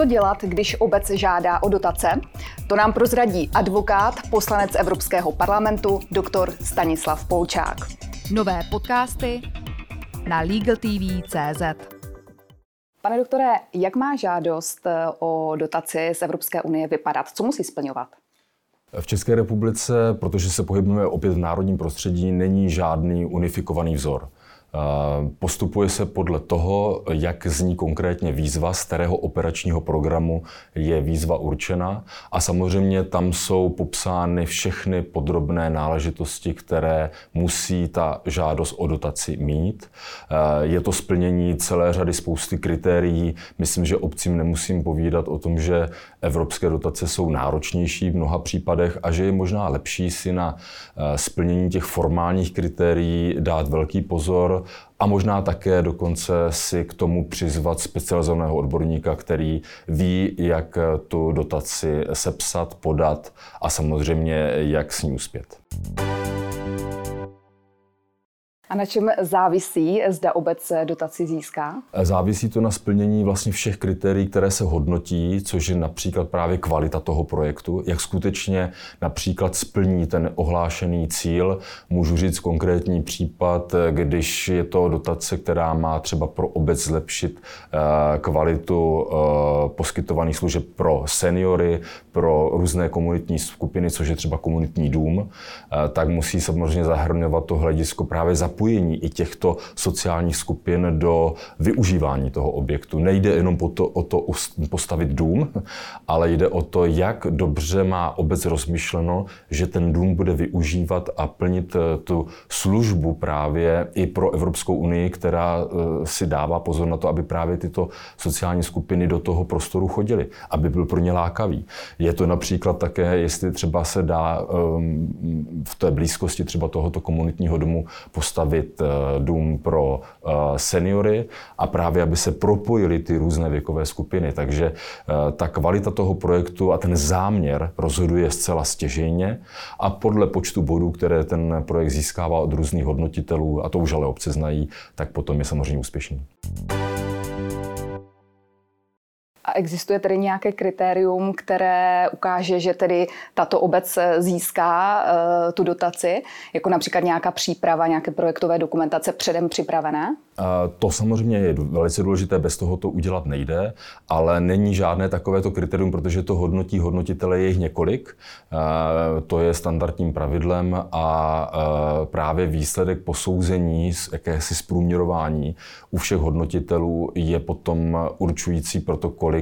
Co dělat, když obec žádá o dotace? To nám prozradí advokát, poslanec Evropského parlamentu, doktor Stanislav Polčák. Nové podcasty na LegalTV.cz Pane doktore, jak má žádost eh, o dotaci z Evropské unie vypadat? Co musí splňovat? V České republice, protože se pohybujeme opět v národním prostředí, není žádný unifikovaný vzor. Postupuje se podle toho, jak zní konkrétně výzva, z kterého operačního programu je výzva určena. A samozřejmě tam jsou popsány všechny podrobné náležitosti, které musí ta žádost o dotaci mít. Je to splnění celé řady spousty kritérií. Myslím, že obcím nemusím povídat o tom, že evropské dotace jsou náročnější v mnoha případech a že je možná lepší si na splnění těch formálních kritérií dát velký pozor a možná také dokonce si k tomu přizvat specializovaného odborníka, který ví, jak tu dotaci sepsat, podat a samozřejmě jak s ní uspět. A na čem závisí, zda obec dotaci získá? Závisí to na splnění vlastně všech kritérií, které se hodnotí, což je například právě kvalita toho projektu, jak skutečně například splní ten ohlášený cíl. Můžu říct konkrétní případ, když je to dotace, která má třeba pro obec zlepšit eh, kvalitu poskytovaných služeb pro seniory, pro různé komunitní skupiny, což je třeba komunitní dům, tak musí samozřejmě zahrnovat to hledisko právě za zapojení i těchto sociálních skupin do využívání toho objektu. Nejde jenom po to, o to postavit dům, ale jde o to, jak dobře má obec rozmyšleno, že ten dům bude využívat a plnit eh, tu službu právě i pro Evropskou unii, která eh, si dává pozor na to, aby právě tyto sociální skupiny do toho prostoru chodily, aby byl pro ně lákavý. Je to například také, jestli třeba se dá ehm, v té blízkosti třeba tohoto komunitního domu postavit postavit eh, dům pro eh, seniory a právě, aby se propojily ty různé věkové skupiny. Takže eh, ta kvalita toho projektu a ten záměr rozhoduje zcela stěžejně a podle počtu bodů, které ten projekt získává od různých hodnotitelů, a to už ale obce znají, tak potom je samozřejmě úspěšný. A existuje tedy nějaké kritérium, které ukáže, že tedy tato obec získá uh, tu dotaci, jako například nějaká příprava, nějaké projektové dokumentace předem připravené? To samozřejmě je velice důležité, bez toho to udělat nejde, ale není žádné takovéto kritérium, protože to hodnotí hodnotitele je jich několik. To je standardním pravidlem a právě výsledek posouzení, jakési zprůměrování u všech hodnotitelů je potom určující pro to, kolik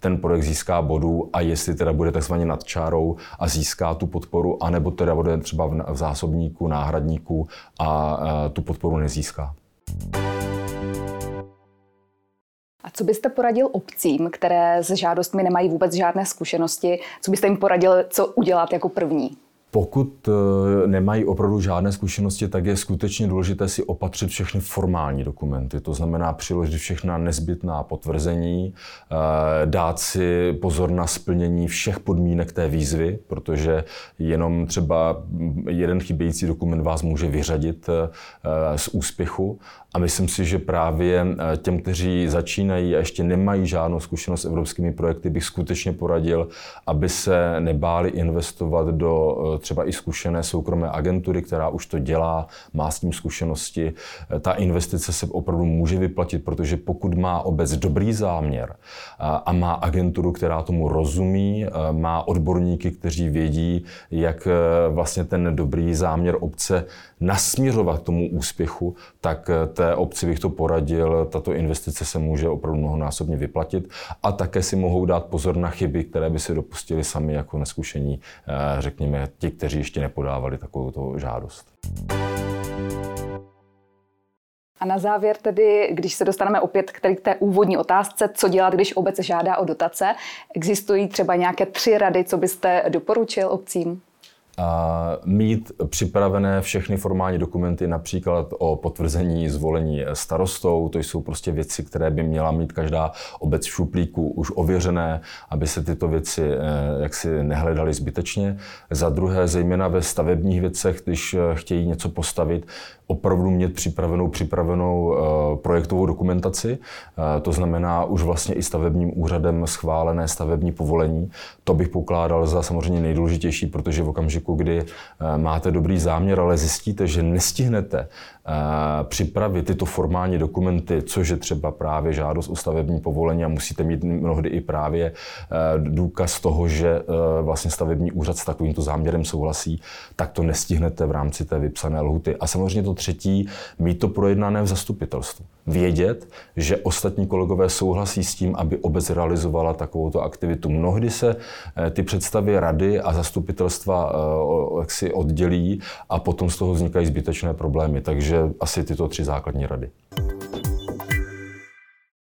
ten projekt získá bodů a jestli teda bude takzvaně nad čárou a získá tu podporu, anebo teda bude třeba v zásobníku, náhradníku a tu podporu nezíská. A co byste poradil obcím, které s žádostmi nemají vůbec žádné zkušenosti? Co byste jim poradil, co udělat jako první? Pokud eh, nemají opravdu žádné zkušenosti, tak je skutečně důležité si opatřit všechny formální dokumenty. To znamená přiložit všechna nezbytná potvrzení, eh, dát si pozor na splnění všech podmínek té výzvy, protože jenom třeba jeden chybějící dokument vás může vyřadit eh, z úspěchu. A myslím si, že právě těm, kteří začínají a ještě nemají žádnou zkušenost s evropskými projekty, bych skutečně poradil, aby se nebáli investovat do třeba i zkušené soukromé agentury, která už to dělá, má s tím zkušenosti. Ta investice se opravdu může vyplatit, protože pokud má obec dobrý záměr a má agenturu, která tomu rozumí, má odborníky, kteří vědí, jak vlastně ten dobrý záměr obce nasměřovat tomu úspěchu, tak té obci bych to poradil, tato investice se může opravdu mnohonásobně vyplatit a také si mohou dát pozor na chyby, které by se dopustili sami jako neskušení, řekněme, ti, kteří ještě nepodávali takovou žádost. A na závěr tedy, když se dostaneme opět k té úvodní otázce, co dělat, když obec žádá o dotace, existují třeba nějaké tři rady, co byste doporučil obcím? Mít připravené všechny formální dokumenty, například o potvrzení zvolení starostou. To jsou prostě věci, které by měla mít každá obec v šuplíku už ověřené, aby se tyto věci eh, jaksi nehledaly zbytečně. Za druhé, zejména ve stavebních věcech, když eh, chtějí něco postavit, opravdu mít připravenou, připravenou uh, projektovou dokumentaci. To znamená už vlastně i stavebním úřadem schválené stavební povolení. To bych pokládal za samozřejmě nejdůležitější, protože v okamžiku, kdy uh, máte dobrý záměr, ale zjistíte, že nestihnete připravit tyto formální dokumenty, což je třeba právě žádost o stavební povolení a musíte mít mnohdy i právě důkaz toho, že vlastně stavební úřad s takovýmto záměrem souhlasí, tak to nestihnete v rámci té vypsané lhuty. A samozřejmě to třetí, mít to projednané v zastupitelstvu. Vědět, že ostatní kolegové souhlasí s tím, aby obec realizovala takovouto aktivitu. Mnohdy se eh, ty představy rady a zastupitelstva eh, jak si oddělí a potom z toho vznikají zbytečné problémy. Takže asi tyto tři základní rady.